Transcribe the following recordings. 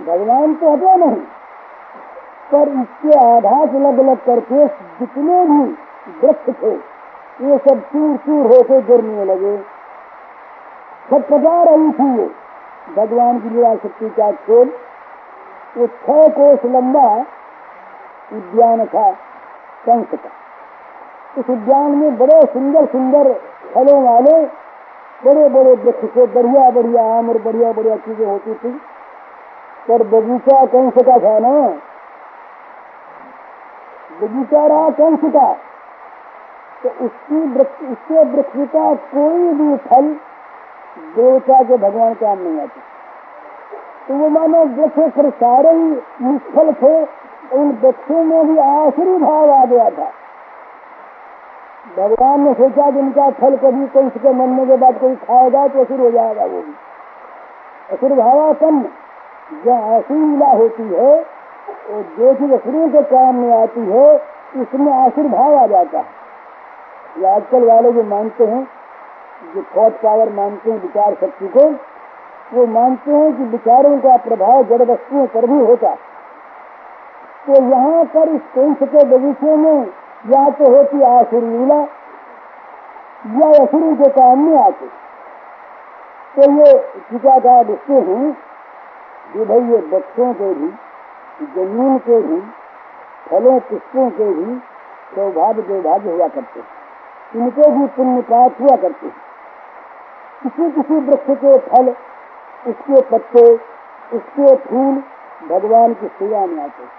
भगवान तो हटे नहीं, पर इसके आधार से लग लग करके जितने भी वृक्ष थे, ये सब चूर चूर होते गिरने लगे। छटपटा रही थी ये। भगवान की लीला शक्ति का खेल, वो छह कोष लंबा उद्यान था, कंस का। उस उद्यान में बड़े सुंदर सुंदर फलों वाले बड़े बड़े वृक्ष से बढ़िया बढ़िया आम और बढ़िया बढ़िया चीज़ें होती थी। पर बगीचा कंस का था ना? बगीचा रहा कंस का तो उसकी उसके वृक्ष का कोई भी फल देवता के भगवान काम नहीं आते। तो वो मानो वृक्ष फिर सारे ही निष्फल थे, उन वृक्षों में भी आखिरी भाव आ गया था। भगवान ने सोचा कि इनका फल कभी कंस के मरने के बाद कोई खाएगा तो असुर हो जाएगा वो भी। असुर भावापन जहाँ ऐसी लीला होती है और जो चीज़ असुरों के काम में आती है, उसमें आसुर भाव आ जाता है। ये आजकल वाले जो मानते हैं, जो थॉट पावर मानते हैं विचार शक्ति को, वो मानते हैं कि विचारों का प्रभाव जड़ वस्तुओं पर भी होता तो यहाँ पर इस कंस के बगीचे में या तो होती आसुर लीला या असुरी के काम में आते। तो ये टीकाकार लिखते हैं कि भाई ये बच्चों के भी, ज़मीन के भी, फलों, पुष्पों के भी सौभाग्य दुर्भाग्य हुआ करते हैं। इनके भी पुण्य पाप हुआ करते हैं। किसी किसी वृक्ष के फल, उसके पत्ते, उसके फूल भगवान की सेवा में आते हैं।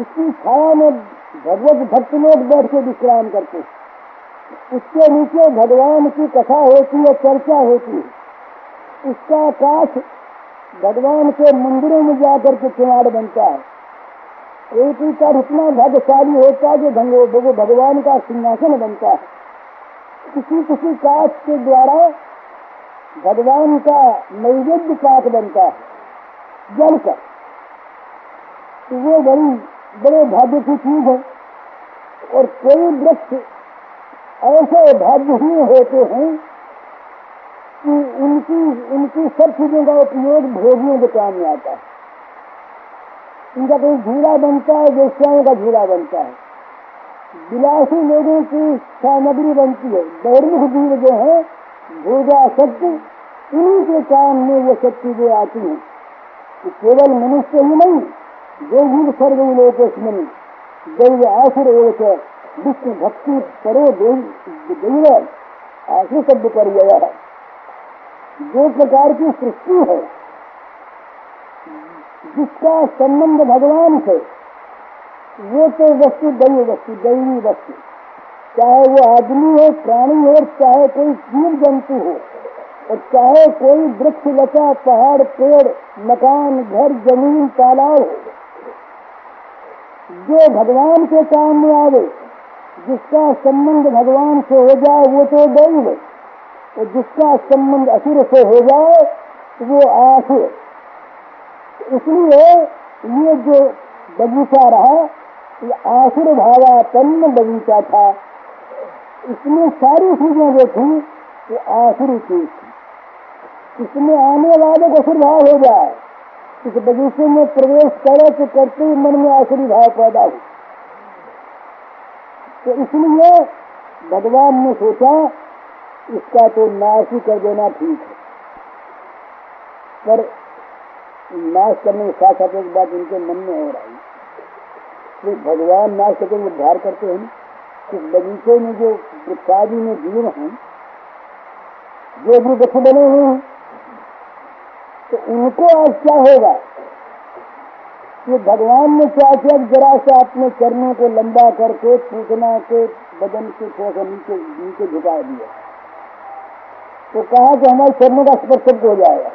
उसकी छाया में भगवत भक्त लोग बैठ के विश्राम करते उसके नीचे भगवान की कथा होती है, चर्चा होती है। उसका काश भगवान के मंदिरों में जाकर के किनार बनता है। एक ही कर इतना भाग्यशाली होता है कि वो भगवान का सिंहासन बनता है। किसी किसी काश के द्वारा भगवान का नैवेद्य पाक बनता है। जलकर। तो वो बड़ी, बड़े भाग्य की चीज़ है। और कई वृक्ष ऐसे भाग्यहीन होते हैं कि उनकी उनकी सब चीज़ों का उपयोग भोगियों के काम में आता है। इनका कोई झूला बनता है वेश्याओं का झूला बनता है। विलासी लोगों की सामग्री बनती है। बहिर्मुख जीव जो है भोगा शक्ति, इन्हीं के काम में वो सब चीज़ें आती हैं। तो केवल मनुष्य ही नहीं, जो जीव सर्व लोग दैव आसुर एक विष्णु भक्ति परो दैव आसुर शब्द पर गया है। जो प्रकार की सृष्टि है, जिसका संबंध भगवान से वो तो वस्तु दैव वस्तु, दैवी वस्तु। चाहे वो आदमी हो, प्राणी हो चाहे कोई जीव जंतु हो, और चाहे कोई वृक्ष, लता, पहाड़, पेड़, मकान, घर, ज़मीन, तालाब हो। जो भगवान के काम में आवे, जिसका संबंध भगवान से हो जाए, वो तो दैव और जिसका संबंध असुर से हो जाए, वो आसुर इसलिए ये जो बगीचा रहा, ये आसुर भावापन्न बगीचा था। इसमें सारी चीज़ें जो थी वो आसुरी चीज़ थी। इसमें आने वाले को असुर भाव हो जाए। इस बगीचे में प्रवेश करे तो करते ही मन में आसुरी भाव पैदा हो तो इसलिए भगवान ने सोचा इसका तो नाश ही कर देना ठीक है। पर नाश करने के साथ साथ एक बात उनके मन में हो रही कि भगवान नाश करके उद्धार करते हैं इस बगीचे में जो वृक्षादि में जीव हैं, जो भी वृक्ष बने हुए हैं तो उनको आज क्या होगा? कि भगवान ने क्या किया? जरा से अपने चरणों को लंबा करके पूछना के बदन से थोड़ा सा नीचे नीचे झुका दिया। तो कहा कि हमारे चरणों का स्पर्श हो जाएगा।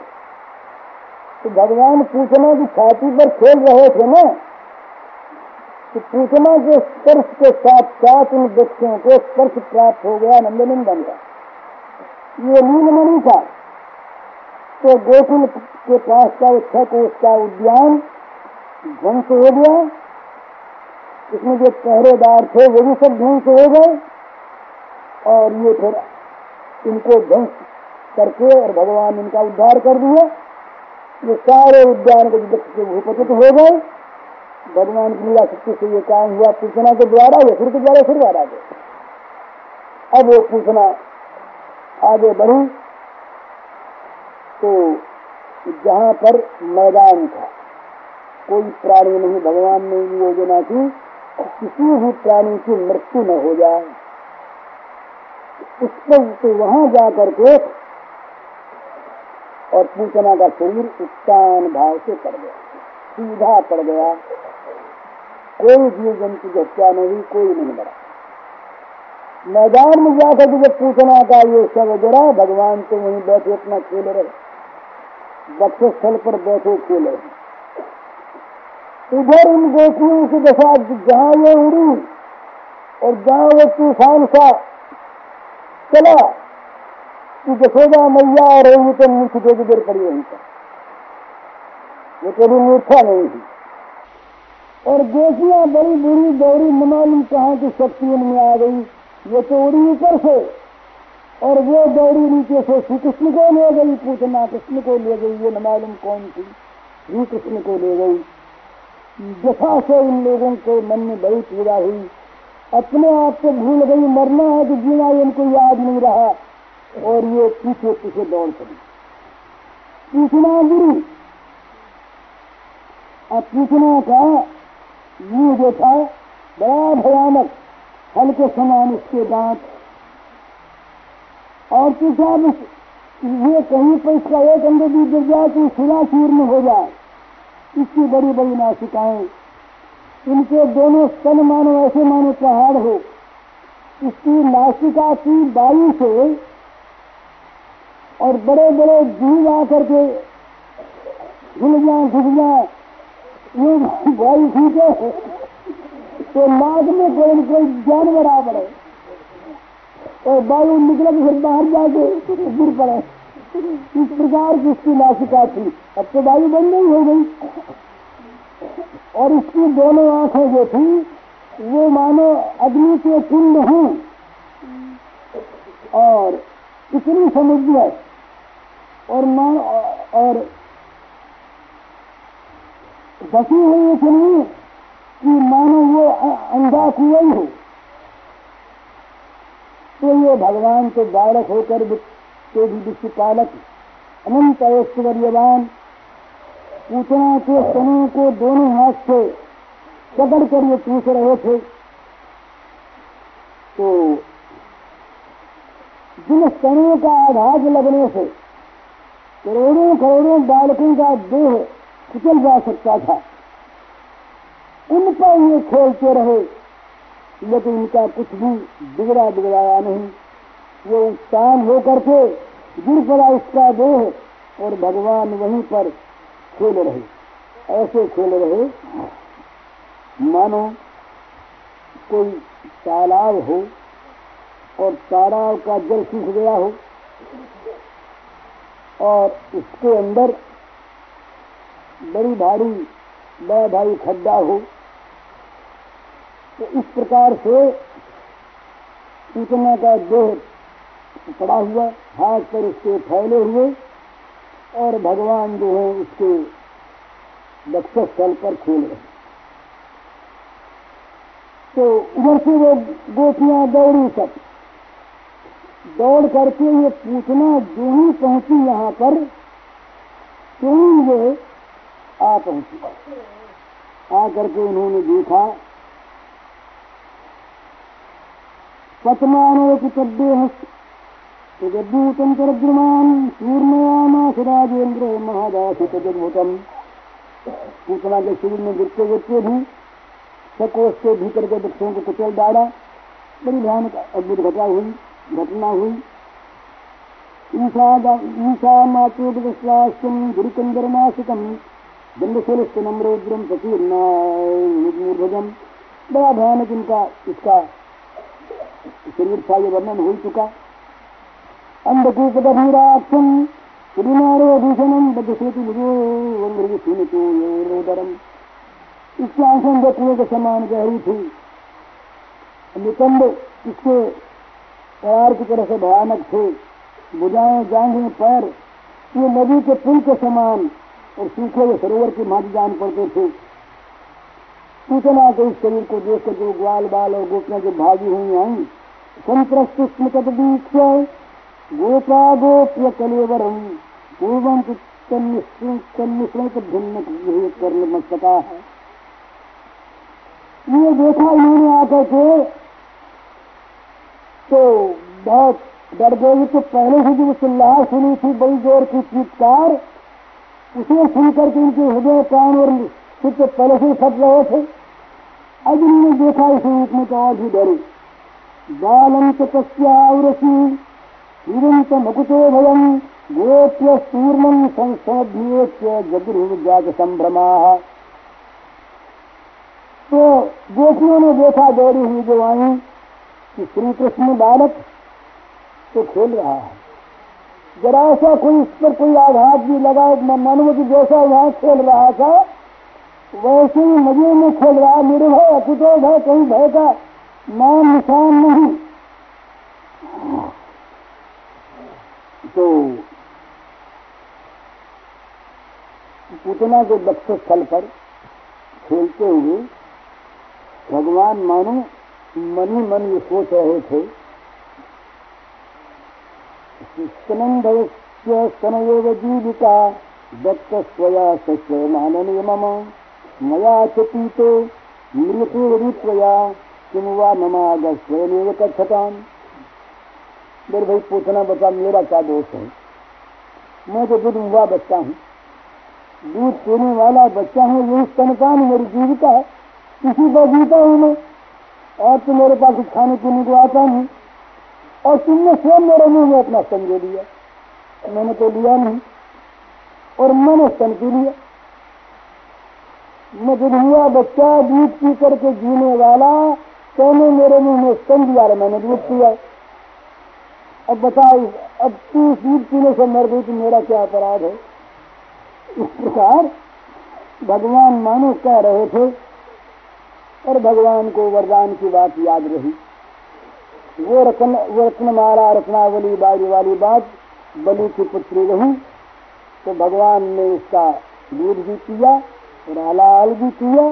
तो भगवान पूछना की छाती पर खेल रहे थे ना? तो पूछना के स्पर्श के साथ साथ उन बच्चों को स्पर्श प्राप्त हो गया, नंदनंदन का ये नीलमणि था। तो गोकुल के पास का छह कोष का उद्यान ध्वंस हो गया। इसमें जो पहरेदार थे, वो भी सब ध्वंस हो गए। और ये फिर इनको ध्वंस करके और भगवान इनका उद्धार कर दिया ये सारे उद्यान के वृक्ष के भूपतित हो गए। भगवान की लीला शक्ति से ये काम हुआ पूछना के द्वारा, या फिर के द्वारा, फिर आ गए। अब वो पूछना, आगे बढ़ी। तो जहाँ पर मैदान था, कोई प्राणी नहीं, भगवान ने योजना की, किसी भी प्राणी की मृत्यु न हो जाए। उस पर तो वहाँ जाकर के और पूतना का शरीर उत्तान भाव से पड़ गया, सीधा पड़ गया। कोई जीव जंतु की हत्या नहीं, कोई नहीं मरा मैदान में जाकर जब पूछना का ये सब जरा, भगवान तो वहीं बैठे अपना खेल रहे। बक्से स्थल पर बैठे खेल रहे। इधर उन गोपियों की दशा जहाँ ये उड़ी, और जहाँ वो तूफ़ान सा चला। कि जसोदा मैया और रही तो मूर्ख दो गिर पड़ी वहीं पर वो कभी मूर्खा नहीं थी। और गोपियाँ बड़ी बुरी न मालूम कहाँ की शक्ति उनमें आ गई ये तो उड़ी ऊपर से। और वो दौड़ी नीचे से श्री कृष्ण को ले गई पूछना कृष्ण को ले गई, ये मालूम कौन थी श्री कृष्ण को ले गई। जथा से उन लोगों के मन में बड़ी पीड़ा हुई अपने आप को भूल गई, मरना है कि जीना इनको याद नहीं रहा। और ये पीछे पीछे दौड़ पड़ी। पूछना गिरी, अब पूछना का ये जो था, बड़ा भयानक, हल्के समान उसके दांत। और पूछा ये कहीं पर इसका एक अंदर भी गिर जाए तो सिरा चूर्ण हो जाए। इसकी बड़ी बड़ी नासिकाएँ इनके दोनों स्तन मानो ऐसे मानो पहाड़ हो। इसकी नासिका की वायु से और बड़े बड़े जीव आकर के घुल जाए ये वायु खींचे तो नाक में कोई कोई जानवर आ पड़े। और वायु निकले तो फिर बाहर जाके गिर पड़े। इस प्रकार की इसकी नासिका थी। अब तो वायु बंद नहीं हो गई। और इसकी दोनों आँखें जो थी, वो मानो अग्नि के कुंड हूँ। और इतनी समुद्र और मान और बसी हुई इतनी कि मानो वो अंधा कुआ ही हो। तो ये भगवान के बालक होकर के भी विश्व पालक अनंत ऐश्वर्यवान पूतना के स्तनों को दोनों हाथ से पकड़ कर ये पूछ रहे थे। तो जिन स्तनों का आघात लगने से करोड़ों करोड़ों बालकों का देह कुचल जा सकता था। उन पर ये खेलते रहे, लेकिन इनका कुछ भी बिगड़ा बिगड़ाया नहीं। वो उत्तान होकर के गिर पड़ा उसका देह और भगवान वहीं पर खेल रहे। ऐसे खेल रहे, मानो कोई तालाब हो और तालाब का जल सूख गया हो और उसके अंदर बड़ी भारी बड़ा भारी खड्डा हो तो इस प्रकार से सूचना का देह पड़ा हुआ, हाथ पर उसके फैले हुए और भगवान जो है उसके लक्ष्य स्थल पर खेल रहे तो उधर से वो गोपियाँ दौड़ी सब। दौड़ करके ये पूछना, जो ही पहुँची यहाँ पर तो ही ये आ पहुँची? आ करके उन्होंने देखा पद्मेह जद्भूतंतरद्रुमान पूतना के शरीर में गिरते गिरते भी सकोष भीतर के वृक्षों को कुचल डाला। बड़ी भयानक अद्भुत घटना हुई घटना हुई। ईशा नम्रोद्रम सतीर्नाभजम बड़ा भयानक इनका, इसका शरीर था ये वर्णन हो चुका। योदरम इसकी देखने के समान गहरी थी इसके की तरह से भयानक थे बुझाएँ जांघें पैर ये नदी के पुल के समान और सूखे हुए सरोवर की माटी जान पड़ते थे। सूचना के इस शरीर को देख कर जो ग्वाल बाल और गोपियाँ जो भागी हुई आई संप्रस्तुष्मतदीक्ष्य गोपा गोप्य कलेवरम पूर्वम भिन्न कर मस्तका है ये देखा इन्होंने आकर के तो बहुत डर गए तो पहले से जो चिल्लाह सुनी थी बड़ी ज़ोर की चीतकार, उसे सुनकर के उनके हृदय कान और चित्त पहले से फट रहे थे। अब इन्होंने देखा इस रूप में तो और भी डरे। बालम मकुतो भयम गोप्य जगुर्जात संभ्रमा तो गोपियों ने देखा दौड़ी हुई जो आई कि श्री कृष्ण बालक तो खेल रहा है। जरा सा कोई इस पर कोई आघात भी लगा मानो कि जैसा वहाँ खेल रहा था, वैसे ही मज़े में खेल रहा मेरे भाई अकुतो है कहीं भय का नाम निशान नहीं। तो पूतना के बक्ष स्थल पर खेलते हुए भगवान मानो मन ही मन ये सोच रहे थे। स्तनंदय जीविका दत्त स्वया सस्व माननीय मम। मया च पीतो मृत्युरित्वया किम वा ममाग स्वयं कथताम। मेरे भाई पूछना बता, मेरा क्या दोष है? मैं तो दूध हुआ बच्चा हूँ। दूध पीने वाला बच्चा हूँ यही स्तनपान मेरी जीविका है। किसी का जीता हूँ मैं और तो मेरे पास कुछ खाने पीने को आता नहीं। और तुमने स्वयं मेरे मुँह में अपना स्तन दे दिया मैंने तो लिया नहीं। और मैंने स्तन पी लिया। मैं जब हुआ बच्चा, दूध पी करके जीने वाला। कहने मेरे मुँह में स्तन दिया मैंने दूध पिया? अब बताओ, अब तू दूध पीने से मर गई तो मेरा क्या अपराध है? इस प्रकार भगवान मानो कह रहे थे और भगवान को वरदान की बात याद रही। वो रत्न, वो रत्नमाला, रत्नावली बारी वाली बात, बलि की पुत्री रही तो भगवान ने उसका दूध भी किया और हलाल भी किया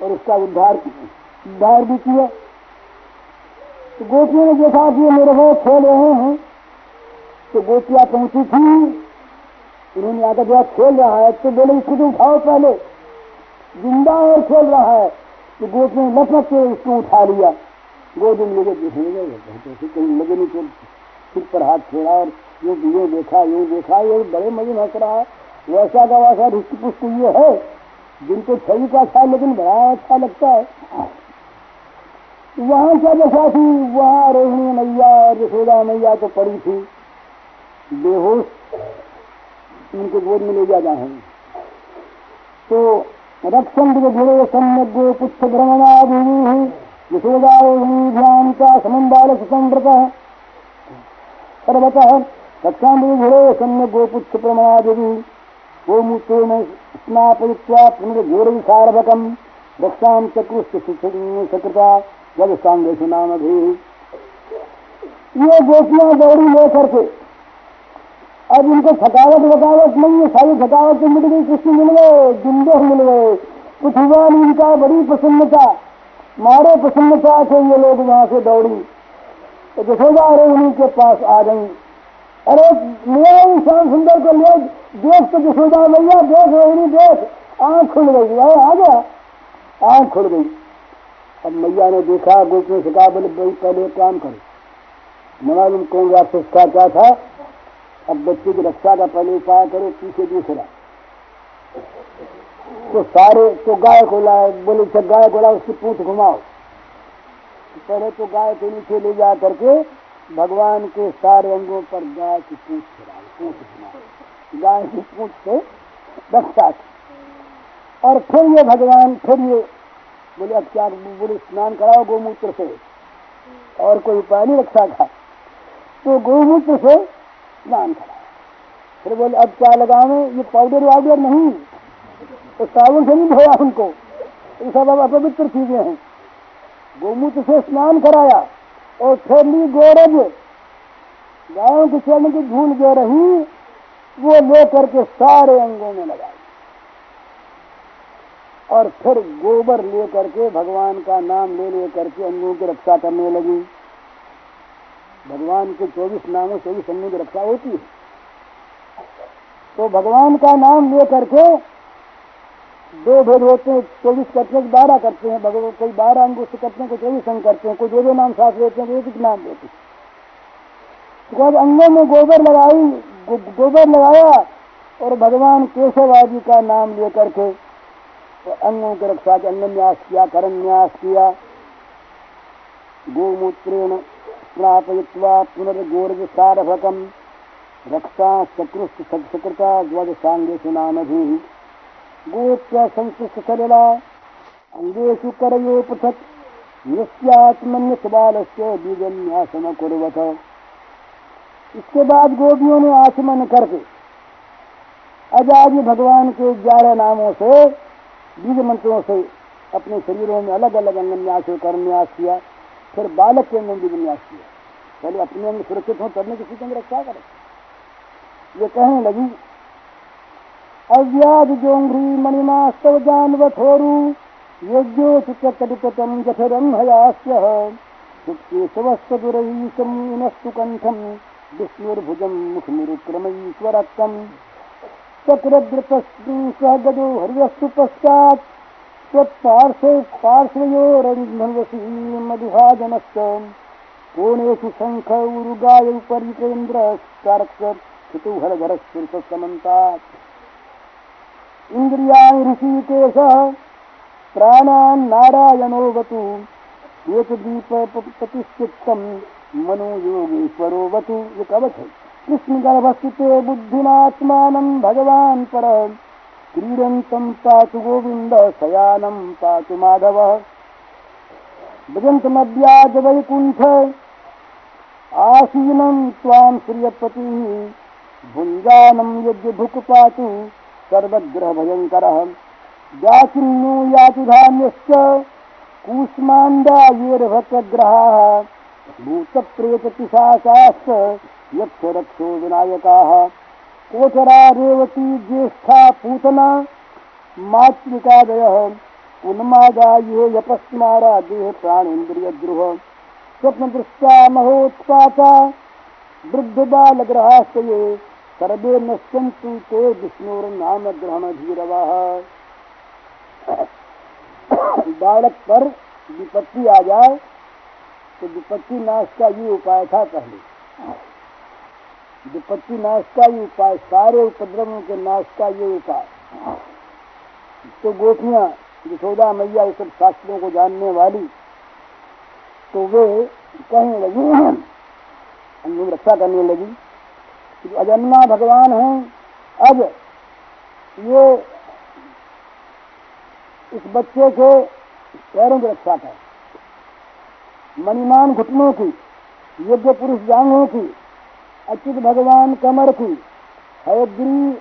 और उसका उद्धार उद्धार भी किया। गोपियों ने देखा कि ये मेरे भाई खेल रहे हैं। तो गोपिया पहुँची थी। उन्होंने आकर जो खेल रहा है। तो बोले, इसको तो उठाओ पहले। ज़िंदा और खेल रहा है। तो गोद में लपक के उसको उठा लिया। गोद में लेके देखने गए कहीं लगे नहीं तो सिर पर हाथ फेरा और यूँ यूँ देखा यूँ देखा, ये बड़े मज़े हंस रहा है। वैसा का वैसा रिष्ट पुष्ट ये है, जिनको छवि का अच्छा लेकिन बड़ा अच्छा लगता है। वहाँ क्या दशा थी वहाँ रोहिणी मैया और यशोदा मैया तो पड़ी थी। बेहोश, उनके गोद में ले जा रहे हैं। तो रक्षन्ति गुणे सम्यग् पुच्छभ्रमणाभिः यशोदारोहिणी ध्यान का समुदाय सुसंवृतः सर्वतः रक्षान्ति गुणे सम्यग् गोपुच्छ प्रमणादिभिः गोमूत्रेण स्नापयित्वा पुनर्घोरविसारभकम् रक्षां चक्रुश्च सकृता यदसाङ्गेषु नामभिः ये गोपियाँ दौड़ी लेकर के। अब इनको थकावट वकावट नहीं है, सारी थकावट तो मिल गई कृष्ण मिल गए जिंदे मिल गए। नहीं, इनका बड़ी प्रसन्नता, मारे प्रसन्नता से ये लोग वहाँ से दौड़ी। तो जसोदा रोहिणी के पास आ गई। अरे ले श्याम सुंदर को ले देख तो जसोदा मैया, देख, रोहिणी, देख। आँख खुल गई, अरे आ गया आँख खुल गई। अब मैया ने देखा, गोपियों से कहा, बोले, भाई, पहले काम करो। मालूम कौन राक्षस का क्या था, अब बच्चे की रक्षा का पहले उपाय करो, पीछे दूसरा। तो सारे तो गाय को लाए, बोले अच्छा गाय को लाए उसकी पूछ घुमाओ। पहले तो गाय के नीचे ले जा करके भगवान के सारे अंगों पर गाय की पूछ फिरा पूछ घुमाओ गाय की पूछ से रक्षा और फिर ये भगवान, फिर ये बोले, अब क्या बोले, स्नान कराओ गोमूत्र से। और कोई उपाय नहीं रक्षा था तो गोमूत्र से स्नान करा फिर बोले, अब क्या लगावे ये पाउडर वाउडर नहीं। तो साबुन से नहीं धोया उनको ये सब अब अपवित्र चीज़ें हैं। गोमूत्र से स्नान कराया और फिर ली गोरज। गायों के चरण की धूल जो रही, वो ले करके सारे अंगों में लगाई। और फिर गोबर ले करके भगवान का नाम ले ले करके अंगों की रक्षा करने लगी। भगवान के चौबीस नामों चौबीस अंगों की रक्षा होती है। तो भगवान का नाम ले करके दो भेद होते हैं चौबीस करते हैं बारह करते हैं। भगवान कोई बारह अंगों से करते हैं कोई चौबीस अंग करते हैं कोई दो दो नाम साथ लेते हैं कोई एक नाम लेते हैं। तो अंगों में गोबर लगाई गो, गोबर लगाया और भगवान केशव आदि का नाम लेकर के तो अंगों की रक्षा के अन्न न्यास किया करण न्यास किया गोमूत्रेण सारभकम रक्षा सकृता ध्वज सांगेशु नामधि। गोप्य संस्कृत सलिला अंगेशु करयो पृथक बीजन्यासन कुर्वत इसके बाद गोपियों ने आचमन करके अजाजी भगवान के ग्यारह नामों से बीज मंत्रों से अपने शरीरों में अलग अलग अंग अंगन्यास कर न्यास किया, फिर बालक के अंगों भी न्यास किया। पहले अपने अंग सुरक्षित हो, तब किसी की अंग रक्षा करे। ये कहने लगी, अव्याध जोंघ्री मणिमास्तव जानवथोरु, यज्ञो चित्तकटिपतम जठरम हयास्य सुकेशवस्त दुरईशमीनस्तु कंठम विष्णुर्भुजम मुखमुरुक्रमईश्वरत्वम चक्रद्रतः गदो हरिस्तु पश्चात् त्वत्पार्श्वे पार्श्वयोरन्धनवसी मधुभाजनश्च कोणेषु शङ्ख उरुगाय उपरिकेन्द्र कारक्षुहरधरस्फुर्समन्तात् इन्द्रियाणि ऋषिकेशः, प्राणान् नारायणोऽवतु। एकदीपप्रतिष्ठितम् मनो योगेश्वरोऽवतु ये कवच है कृष्ण गर्भस्थिते बुद्धिमात्मानं भगवान् पर। क्रीडन्तं पातु गोविन्द शयानं पातु माधवः। भजन्तमव्याज वैकुण्ठ, आसीनं त्वां श्रियपतिः। भुञ्जानं यज्ञभुक् पातु सर्वग्रहभयङ्करः। व्याचिन्यो यातु धान्यश्च कूष्माण्डायेर्भक्तग्रहाः भूतप्रेतपिशाचाश्च यक्षरक्षो विनायकाः। कोचरा रेवती ज्येष्ठा पूतना। मातृकादयः। उन्मादा ये यपस्मारा देह प्राणेन्द्रियद्रुह। स्वप्नदृष्टा महोत्पाता। वृद्धबालग्रहाश्च ये सर्वे नश्यन्तु ते विष्णुर्नामग्रहणधीरवः बालक पर विपत्ति आ जाए तो विपत्ति नाश का ये उपाय था पहले। विपत्ति नाश का ही उपाय, सारे उपद्रवों के नाश का ये उपाय। तो गोपियाँ यशोदा मैया, ये सब शास्त्रों को जानने वाली तो वे कहने लगी अंगुम रक्षा करने लगी कि अजन्मा भगवान है, अब ये इस बच्चे के पैरों की रक्षा कर। मणिमान घुटनों की यज्ञ पुरुष जांघों की अच्युत भगवान कमर की, हयग्री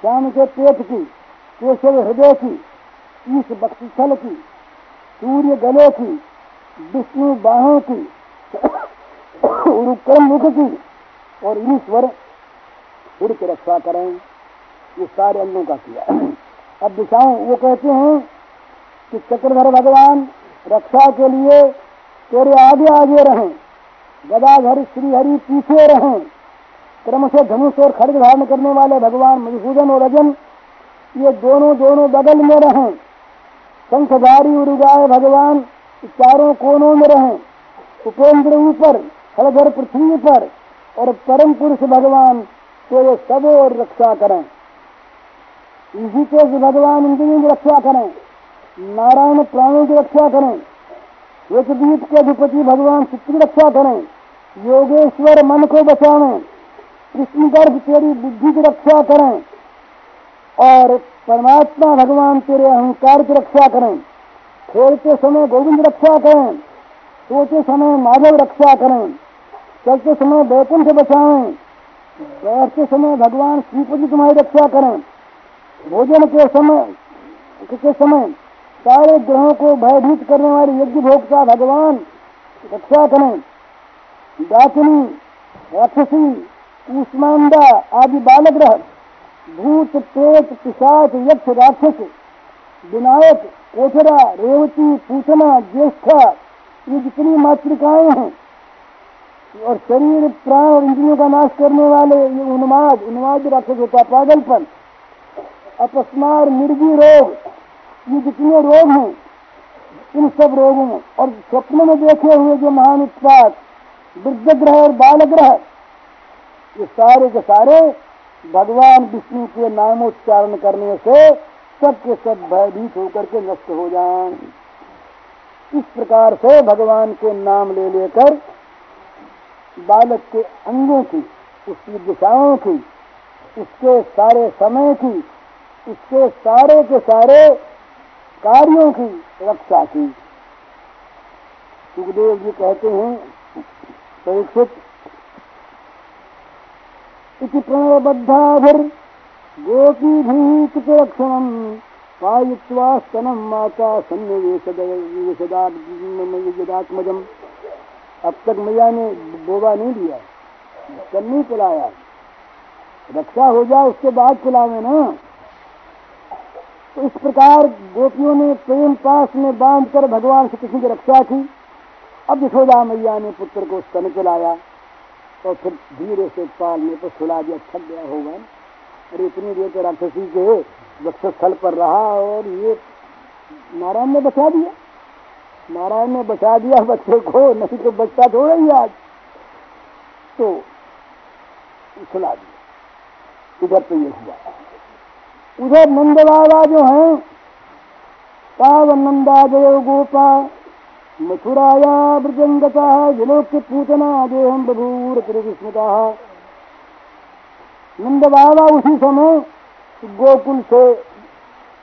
श्याम के पेट की, केशव हृदय की, ईश बक्षस्थल की, सूर्य गले की, विष्णु बाहों की, उरुक्रम मुख की और ईश्वर सिर की रक्षा करें। ये सारे अंगों का किया। अब दिशाओं वो कहते हैं कि चक्रधर भगवान रक्षा के लिए तेरे आगे आगे रहें। गदाधर श्रीहरि पीछे रहें। क्रम से धनुष और खड़ग धारण करने वाले भगवान मधुसूदन और अजन ये दोनों दोनों बगल में रहें। शंखधारी उरुगाय भगवान चारों कोनों में रहें। उपेंद्र ऊपर, खड़गर पृथ्वी पर और परम पुरुष भगवान तेरे सब और रक्षा करें। इसी के भगवान इंद्रियों की रक्षा करें, नारायण प्राणों की रक्षा करें एक दीप के अधिपति भगवान चित्त की रक्षा करें, योगेश्वर मन को बचावें। कृष्ण गर्भ तेरी बुद्धि की रक्षा करें और परमात्मा भगवान तेरे अहंकार की रक्षा करें। खेलते समय गोविंद रक्षा करें, सोते समय माधव रक्षा करें, चलते समय बैकुंठ बचाएँ बैठते समय भगवान श्रीपति तुम्हारी रक्षा करें। भोजन के समय के समय सारे ग्रहों को भयभीत करने वाले यज्ञ भोक्ता भगवान रक्षा करें। डाकिनी राक्षसी कुष्मांडा आदि बाल ग्रह भूत, प्रेत, पिशाच, यक्ष, राक्षस, विनायक, कोठरा, रेवती पूतना ज्येष्ठा, ये जितनी मातृकाएँ हैं, और शरीर, प्राण और इंद्रियों का नाश करने वाले ये उन्माद उन्माद राक्षस होता है पागलपन, अपस्मार मिर्गी रोग, ये जितने रोग हैं, इन सब रोगों और स्वप्न में देखे हुए जो महान उत्पाद वृद्ध ग्रह और बाल ग्रह ये सारे के सारे भगवान विष्णु के नामोच्चारण करने से सब के सब भयभीत होकर के नष्ट हो जाएँ। इस प्रकार से भगवान के नाम ले लेकर बालक के अंगों की, उसकी दिशाओं की, उसके सारे समय की, उसके सारे के सारे कार्यों की रक्षा की। सुखदेव जी कहते हैं, परीक्षित इति प्रणयबद्धाभिर् गोपीभिः कृतरक्षणम् पायित्वा स्तनं माता सन्निवेशदात्मजम् अब तक मैया ने बोबा नहीं दिया। स्तन नहीं पिलाया। रक्षा हो जाए उसके बाद पिलावे ना। तो इस प्रकार गोपियों ने प्रेम पास में बाँध कर भगवान श्री कृष्ण की रक्षा की। अब यशोदा मैया ने पुत्र को स्तन पिलाया। और फिर धीरे से पालने पर सुला दिया, थक गया होगा। अरे इतनी देर तो राक्षसी के वृक्ष स्थल पर रहा और ये नारायण ने बचा दिया। नारायण ने बचा दिया, बच्चे को, नहीं तो बच्चा थोड़ा ही आज। तो सुला दिया। इधर तो ये हुआ। उधर नंद बाबा जो है, पावन नंदा जय गोपा मथुराया वृजंगता विलोक्य पूतना देहम बभूर त्रिविस्मता नंद बाबा उसी समय गोकुल से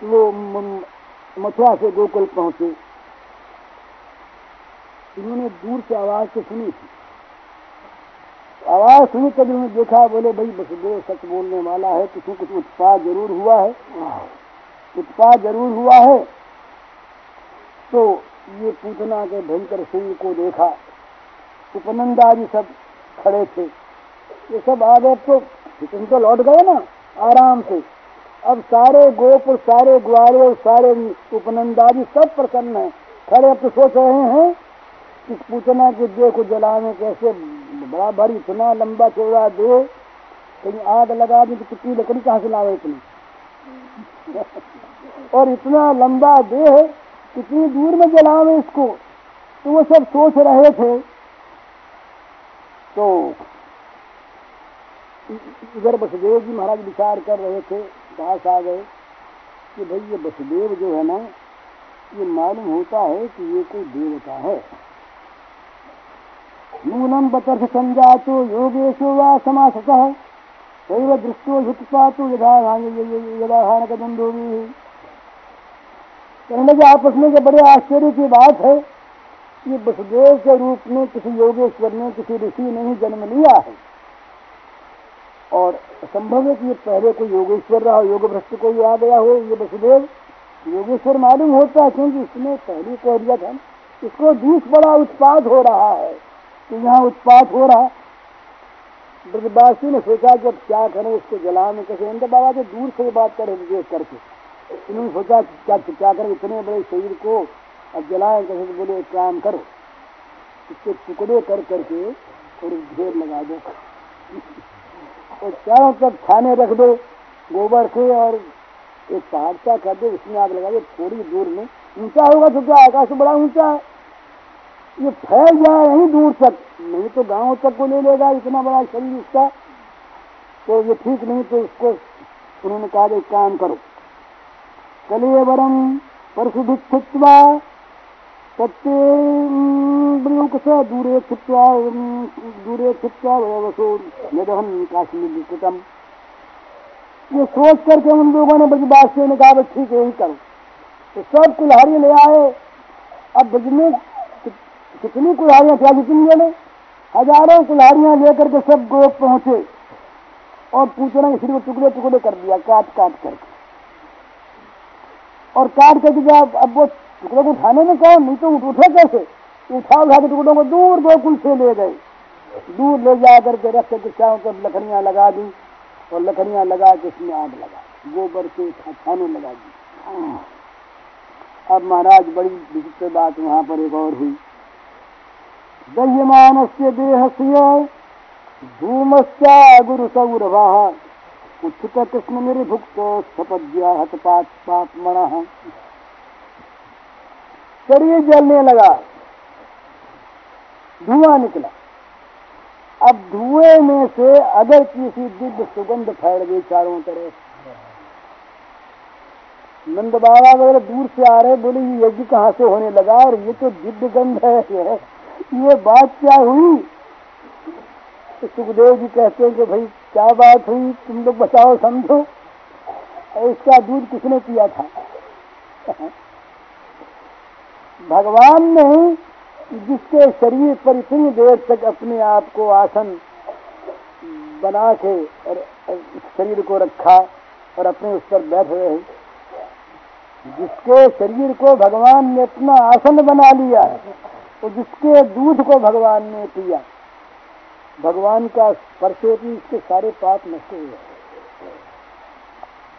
वो मथुरा से गोकुल पहुँचे। इन्होंने दूर से आवाज़ तो सुनी थी। आवाज़ सुनी तभी उन्होंने देखा बोले भाई बस दो सच बोलने वाला है किसी कुछ उत्पाद ज़रूर हुआ है। उत्पाद ज़रूर हुआ है। तो ये पूतना के भयंकर सिंह को देखा। उपनंदा जी सब खड़े थे। ये सब आ गए तो तुम तो लौट गए ना, आराम से। अब सारे गोप और सारे ग्वारे और सारे उपनंदा जी सब प्रसन्न हैं। खड़े अब तो सोच रहे हैं कि पूतना के देह को जलाने कैसे बड़ा भारी इतना लंबा चौड़ा दे कहीं आग लगा दी तो कितनी लकड़ी कहाँ से लावे इतनी? और इतना लंबा देह कितनी दूर में जलावे इसको तो वो सब सोच रहे थे। तो इधर बसदेव जी महाराज विचार कर रहे थे पास आ गए कि भाई ये बसदेव जो है ना, ये मालूम होता है कि ये कोई देवता है। नूनम बतर्थ संजातो योगेशो वा समासतः सैव दृष्टो हित्वा तो यदा यदा हानक दंडो भी कहने लगे आपस में बड़े आश्चर्य की बात है, कि वसुदेव के रूप में किसी योगेश्वर ने किसी ऋषि ने ही जन्म लिया है। और संभव है कि ये पहले कोई योगेश्वर रहा योग भ्रष्ट कोई आ गया हो, ये वसुदेव योगेश्वर मालूम होता है, क्योंकि इसने पहले कह दिया था, इसको दूस बड़ा उत्पाद हो रहा है। कि यहाँ उत्पाद हो रहा। ब्रजवासी ने सोचा कि अब क्या करें इसको जलाने कैसे अंदर बाबा जो दूर से बात करे देख करके। इन्होंने सोचा क्या क्या करें? इतने बड़े शरीर को अब जलाए कैसे तो बोले काम करो। इसके टुकड़े कर करके और ढेर लगा दो। और चारों तरफ़ खाने रख दो, गोबर से और एक पहाड़ कर दो, उसमें आग लगा दो, थोड़ी दूर में। ऊँचा होगा तो क्या? आकाश बड़ा ऊँचा है। ये फैल जाए यहीं दूर तक। नहीं तो गाँव तक को ले लेगा इतना बड़ा शरीर इसका तो ये ठीक नहीं तो उसको उन्होंने कहा, एक काम करो। कलिए वरम परशुभिक्षित्वा स दूरे छित्वा दूरे छित्वा वसो निदहन काश्मीर कृतम ये सोच करके उन लोगों ने ब्रजवासियों ने कहा ठीक यही करो। तो सब कुल्हाड़ी ले आए। अब ब्रज में कितनी कुल्हाड़ियाँ क्या जितनी ले हज़ारों कुल्हाड़ियाँ लेकर के सब गोप पहुँचे और पूछना इसी को टुकड़े टुकड़े कर दिया काट काट करके। और काट करके जब अब वो टुकड़ों को उठाने में कौन नहीं तो उठे कैसे? उठा उठा के टुकड़ों को दूर गोकुल से ले गए। दूर ले जा करके रख करके चारों तरफ़ लकड़ियाँ लगा दी और लकड़ियाँ लगा के उसमें आग लगा गोबर के खाने लगा दी। अब महाराज बड़ी विचित्र बात वहाँ पर एक और हुई। दह्यमान से देह से धूमस्या गुरु सौरभा कृष्ण निर्भुक्त, सपद्या हत पाप पाप मण शरीर जलने लगा। धुआँ निकला। अब धुएँ में से अगर किसी दिव्य सुगंध फैल गई चारों तरफ़। नंद बाबा वगैरह दूर से आ रहे, बोले, ये यज्ञ कहाँ से होने लगा? और ये तो दिव्य गंध है ये बात क्या हुई? तो सुखदेव जी कहते हैं कि भाई, क्या बात हुई? तुम लोग बताओ समझो। और इसका दूध किसने किया था? भगवान ने जिसके शरीर पर इतनी देर तक अपने आप को आसन बना के और शरीर को रखा और अपने उस पर बैठ रहे जिसके शरीर को भगवान ने इतना आसन बना लिया और जिसके दूध को भगवान ने पिया। भगवान का स्पर्श होती इसके सारे पाप नष्ट हुए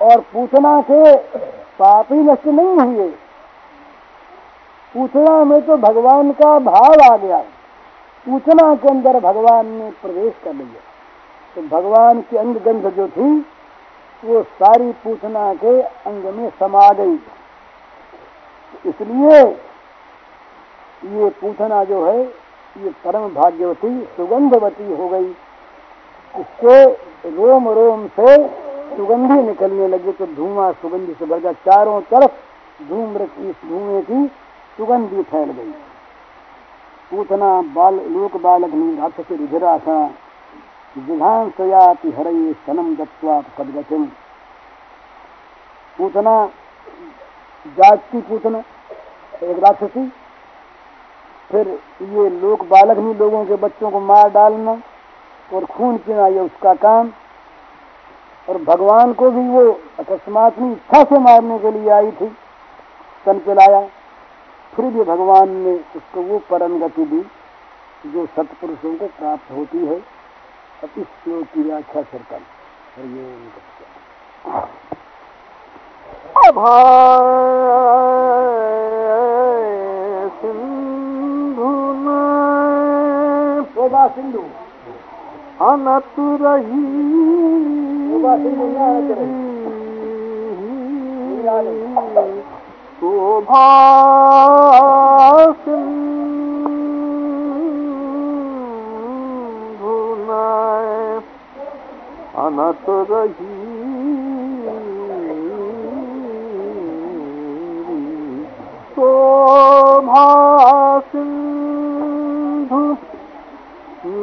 और पूछना के पाप ही नष्ट नहीं हुए। पूछना में तो भगवान का भाव आ गया। पूछना के अंदर भगवान ने प्रवेश कर लिया। तो भगवान की अंग गंध जो थी, वो सारी पूछना के अंग में समा गई। इसलिए ये पूछना जो है ये परम भाग्यवती सुगंधवती हो गई। इसके रोम रोम से सुगंधी निकलने लगे तो धुआँ सुगंधी से भर गया। चारों तरफ़ धूम इस धुएँ की सुगंधी फैल गई। पूतना बाल, लोक बालक राक्षस रुधिरासा जिघान सयाति हरये सनम दत्वा पदगतिम। पूतना जात पूतना, एक राक्षसी फिर ये लोक बालक नहीं लोगों के बच्चों को मार डालना और खून पीना, ये उसका काम। और भगवान को भी वो अकस्मात नहीं इच्छा से मारने के लिए आई थी सन पिलाया फिर भी भगवान ने उसको वो परम गति दी, जो सत्पुरुषों को प्राप्त होती है। अब इस श्लोक की व्याख्या फिर कर। सिंधु अनत रही नगरी अनत रही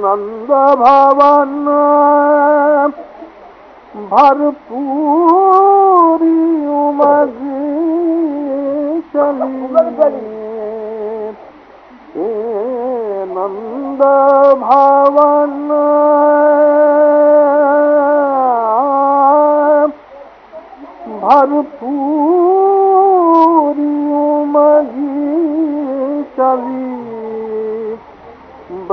नंद भवन भरपूरी उमग चली नंद भवन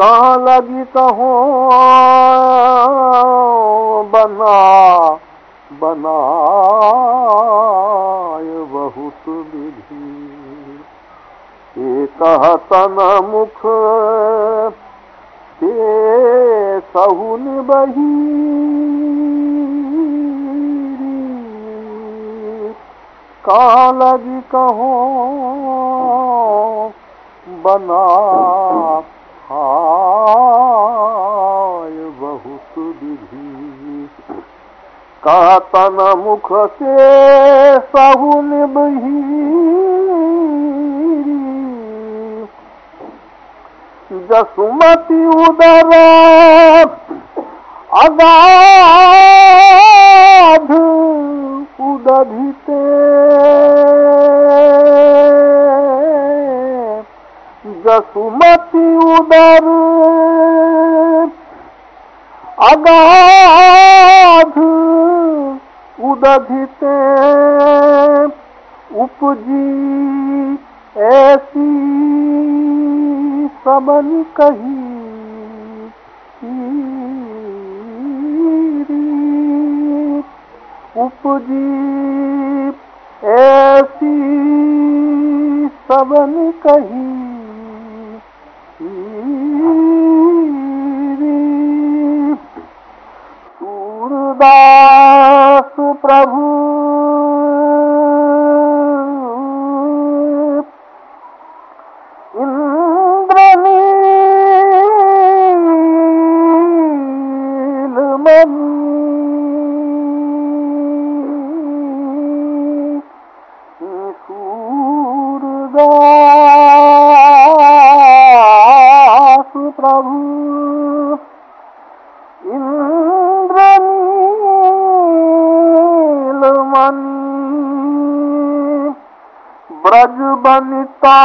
कहाँ लगी कहो बना बना बहुत विधि एक तन मुख ते सहुन बही। कहाँ लगी कहो बहुत विधि। का तन मुख से सहुन बही जसुमति अगाध उदधिते जसुमति उदर अगाध उदधिते उपजी ऐसी सबन कही उपजी ऐसी सबन कही सूरदास प्रभु बनिता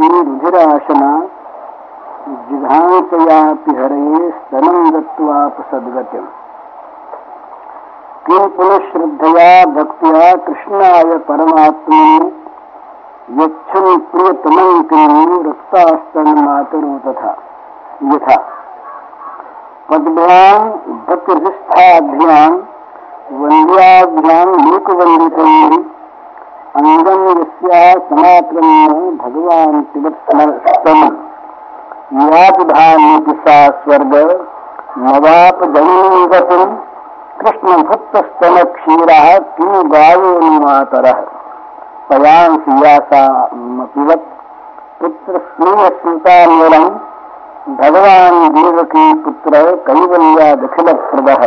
राक्षसी रुधिराशना जिघांसयापि हरये स्तनं दत्त्वापसद्गतिम् किं पुनः श्रद्धया भक्त्या कृष्णाय परमात्मने यच्छन् प्रियतमं किं रक्तास्तन्मातरो तथा। यथा। पद्भ्यां भक्तिहृष्ठाभ्यां वन्द्याभ्यां लोकवन्दितैः अङ्गं यस्या समाक्रम्य भगवान् पिबत्स्तमम् यातधान्यति सा स्वर्ग नवापजनीं गतिम् कृष्णभक्तस्तनक्षीरः किं गायो निमातरः पयांसि यासामपिवत् पुत्रस्नेहस्मृतान्वरम् भगवान् देवकी पुत्र कैवल्यादखिलप्रदः।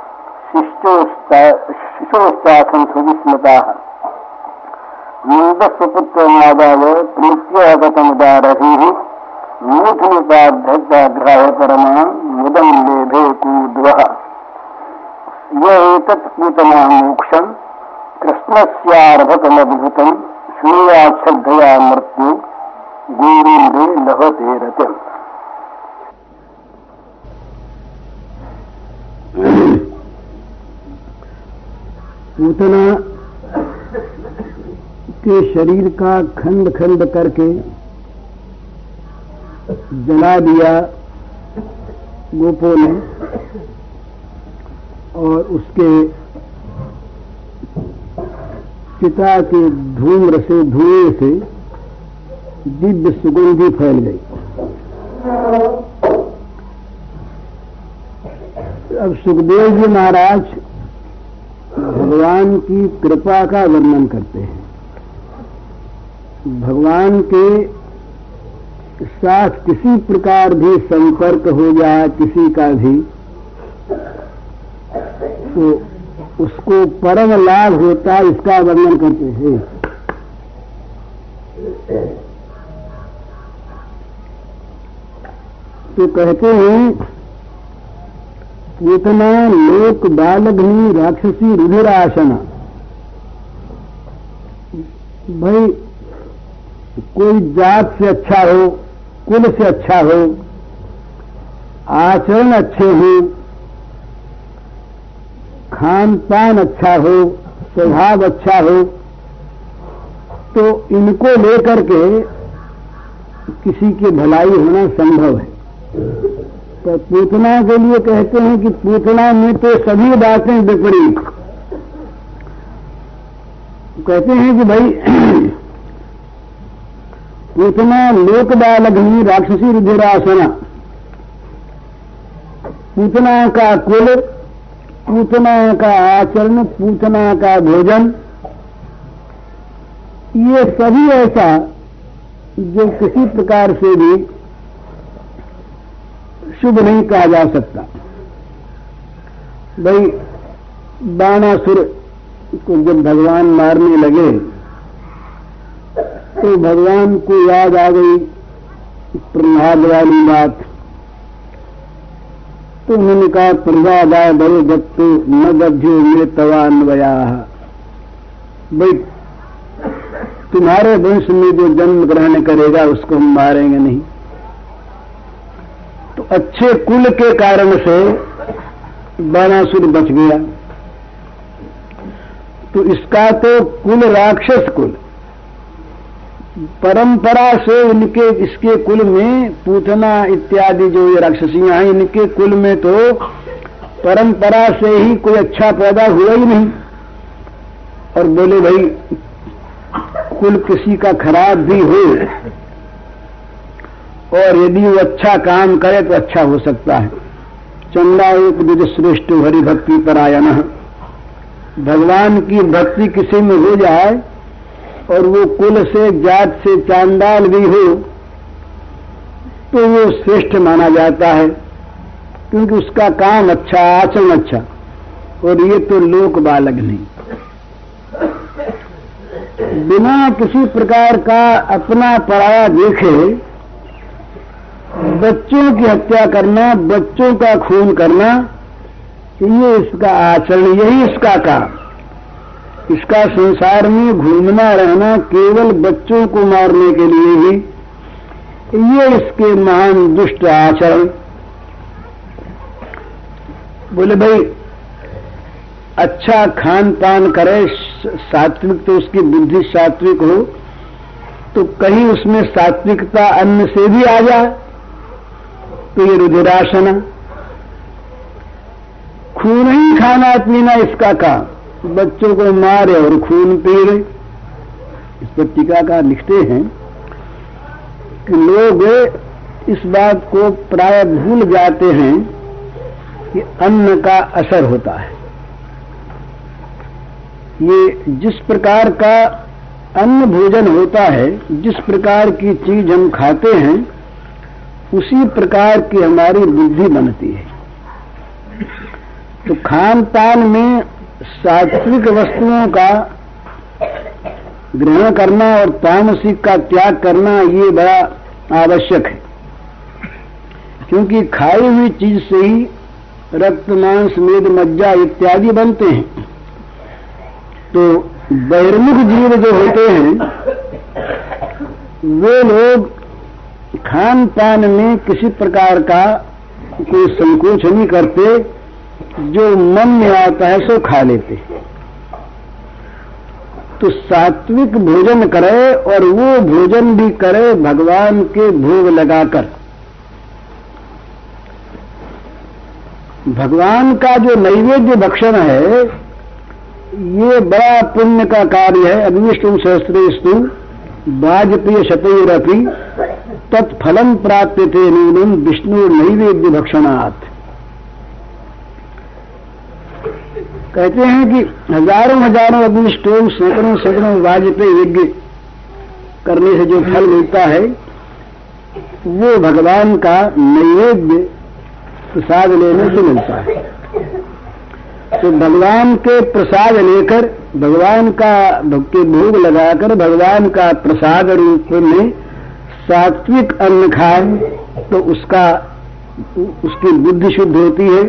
शिशोश्चाखं सुविस्मताः नन्दस्वपुत्रमादाय प्रीत्यागतमुदारभिः मुदं लेभे कूद्वः य एतत् मृत्यु गूरीन्द्रे लभते रतिम् पूतना के शरीर का खंड खंड करके जला दिया गोपो ने और उसके पिता के धूम्र से धुएँ से दिव्य सुगंधि फैल गई। अब सुखदेव जी महाराज भगवान की कृपा का वर्णन करते हैं। भगवान के साथ किसी प्रकार भी संपर्क हो जाए किसी का भी तो उसको परम लाभ होता है, इसका वर्णन करते हैं। तो कहते हैं पूतना लोक बालग्नि राक्षसी रुधिरासना भाई, कोई जात से अच्छा हो, कुल से अच्छा हो, आचरण अच्छे हो खान पान अच्छा हो, स्वभाव अच्छा हो तो इनको लेकर के किसी की भलाई होना संभव है। तो पूतना के लिए कहते हैं कि पूतना में तो सभी बातें विपरीत। कहते हैं कि भाई, पूतना लोक बालग्नि राक्षसी रुधिरासना। पूतना का कुल, पूतना का आचरण, पूतना का भोजन। ये सभी ऐसा जो किसी प्रकार से भी शुभ नहीं कहा जा सकता। भाई, बाणासुर को जब भगवान मारने लगे तो भगवान को याद आ गई प्रहलाद वाली बात। तो उन्होंने कहा प्रजादाय बड़े दत्तो न गभ्यो में तवान्वया भाई, तुम्हारे वंश में जो जन्म ग्रहण करेगा, उसको हम मारेंगे नहीं। तो अच्छे कुल के कारण से बाणासुर बच गया। तो इसका तो कुल राक्षस कुल। परंपरा से इनके, इसके कुल में पूतना इत्यादि जो ये राक्षसियाँ हैं, इनके कुल में तो परंपरा से ही कोई अच्छा पैदा हुआ ही नहीं। और बोले भाई, कुल किसी का खराब भी हो और यदि वो अच्छा काम करे तो अच्छा हो सकता है। चंदा एक द्विज श्रेष्ठ हरि भक्ति परायण भगवान की भक्ति किसी में हो जाए और वो कुल से, जात से, चांदाल भी हो तो वो श्रेष्ठ माना जाता है, क्योंकि उसका काम अच्छा आचरण अच्छा और ये तो लोक बालक नहीं। बिना किसी प्रकार का अपना पराया देखे बच्चों की हत्या करना, बच्चों का खून करना, ये इसका आचरण, यही इसका काम। इसका संसार में घूमना रहना केवल बच्चों को मारने के लिए ही, ये इसके महान दुष्ट आचरण। बोले भाई अच्छा खान पान करे, सात्विक तो उसकी बुद्धि सात्विक हो तो कहीं उसमें सात्विकता अन्न से भी आ जाए। तो ये रुधिरासना खून ही खाना पीना इसका काम बच्चों को मारे और खून पी रहे इस पर टीकाकार लिखते हैं कि लोग इस बात को प्राय भूल जाते हैं कि अन्न का असर होता है। ये जिस प्रकार का अन्न भोजन होता है, जिस प्रकार की चीज़ हम खाते हैं उसी प्रकार की हमारी बुद्धि बनती है। तो खान पान में सात्विक वस्तुओं का ग्रहण करना और तामसिक का त्याग करना ये बड़ा आवश्यक है। क्योंकि खाई हुई चीज़ से ही रक्त, मांस, मेद, मज्जा इत्यादि बनते हैं। तो बहिर्मुख जीव जो होते हैं, वे लोग खान पान में किसी प्रकार का कोई संकोच नहीं करते, जो मन में आता है सो खा लेते तो सात्विक भोजन करे और वो भोजन भी करे भगवान के भोग लगाकर। भगवान का जो नैवेद्य भक्षण है, ये बड़ा पुण्य का कार्य है। अग्निष्टुम सहस्त्रेस्तु वाजपेय शतरपी। तत्फलम प्राप्त थे न्यूनम विष्णु नैवेद्य भक्षणात्। कहते हैं कि हज़ारों हज़ारों अग्निष्टोम सैकड़ों सैकड़ों वाजपेय यज्ञ करने से जो फल मिलता है, वो भगवान का नैवेद्य प्रसाद लेने से मिलता है। तो भगवान के प्रसाद लेकर, भगवान का भक्ति भोग लगाकर, भगवान का प्रसाद रूप में सात्विक अन्न खाए तो उसका, उसकी बुद्धि शुद्ध होती है।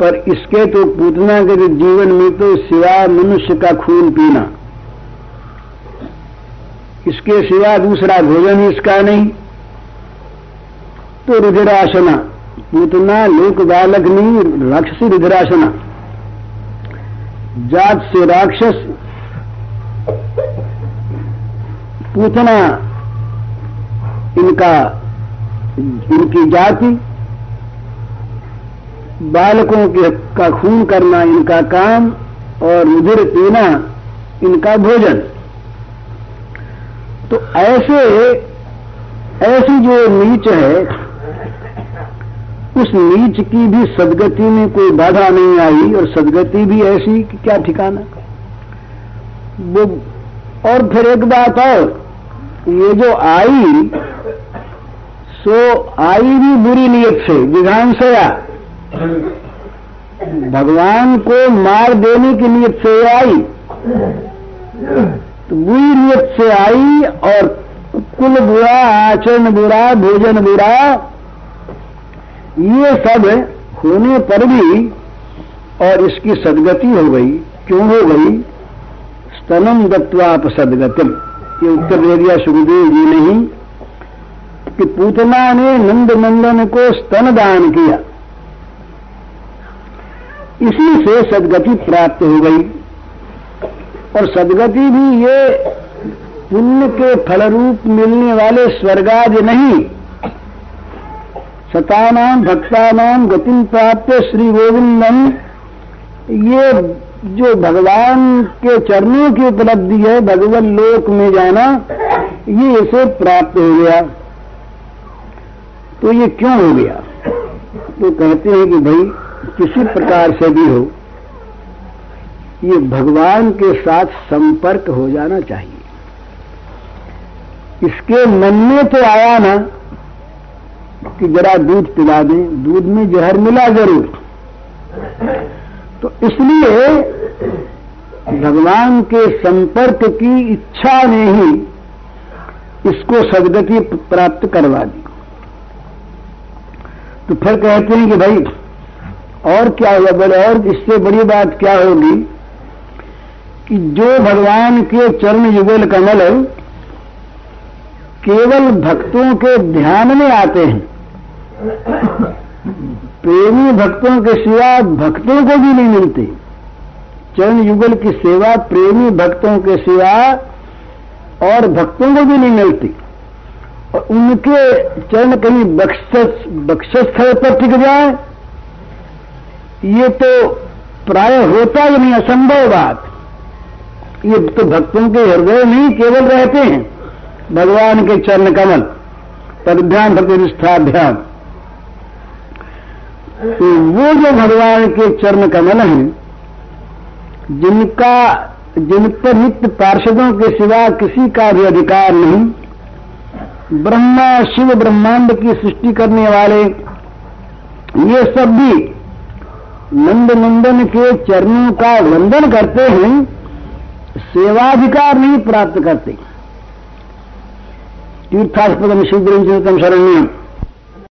पर इसके तो पूतना के जीवन में तो सिवा मनुष्य का खून पीना। इसके सिवा दूसरा भोजन इसका नहीं। तो रुद्रासना, पूतना, लोक बालक नहीं, राक्षसी रुद्रासना। जात से राक्षस, पूतना इनका, इनकी जाति, बालकों के का खून करना इनका काम, और रुधिर पीना इनका भोजन। तो ऐसे, ऐसी जो नीच है, उस नीच की भी सदगति में कोई बाधा नहीं आई, और सदगति भी ऐसी कि क्या ठिकाना? वो, और फिर एक बात और, ये जो आई सो आई भी बुरी नीयत से विधानसया भगवान को मार देने की नीयत से आई। तो बुरी नीयत से आई और कुल बुरा, आचरण बुरा, भोजन बुरा, ये सब होने पर भी और इसकी सदगति हो गई। क्यों हो गई? स्तनम दत्वाप सदगतिम ये उत्तर दे दिया सुखदेव जी ने ही। कि पूतना ने नंद नंदन को स्तन दान किया। इसी से सदगति प्राप्त हो गई। और सदगति भी ये पुण्य के फल रूप मिलने वाले स्वर्गाज नहीं। सतानाम भक्तानाम गतिम प्राप्त श्री गोविंदम ये जो भगवान के चरणों की उपलब्धि है भगवान लोक में जाना, ये इसे प्राप्त हो गया। तो ये क्यों हो गया? तो कहते हैं कि भाई, किसी प्रकार से भी हो, ये भगवान के साथ संपर्क हो जाना चाहिए। इसके मन में तो आया ना कि जरा दूध पिला दें, दूध में जहर मिला ज़रूर। तो इसलिए भगवान के संपर्क की इच्छा ने ही इसको सदगति प्राप्त करवा दी। तो फिर कहते हैं कि भाई, और क्या होगा बोले, और इससे बड़ी बात क्या होगी कि जो भगवान के चरण युगल कमल केवल भक्तों के ध्यान में आते हैं। प्रेमी भक्तों के सिवा भक्तों को भी नहीं मिलते। चरण युगल की सेवा प्रेमी भक्तों के सिवा और भक्तों को भी नहीं मिलती। और उनके चरण कहीं बख्शस बख्शस स्थल पर टिक जाए, ये तो प्राय होता ही नहीं, असंभव बात। ये तो भक्तों के हृदय नहीं केवल रहते हैं, भगवान के चरण कमल, परिध्यान भक्ति निष्ठाध्यान तो वो जो भगवान के चरण कमल हैं, जिनका जिन पर नित्य पार्षदों के सिवा किसी का भी अधिकार नहीं ब्रह्मा, शिव ब्रह्मांड की सृष्टि करने वाले, ये सब भी नंद नंदन के चरणों का वंदन करते हैं, सेवाधिकार नहीं प्राप्त करते। तीर्थास्पदम शीघ्र शरणियम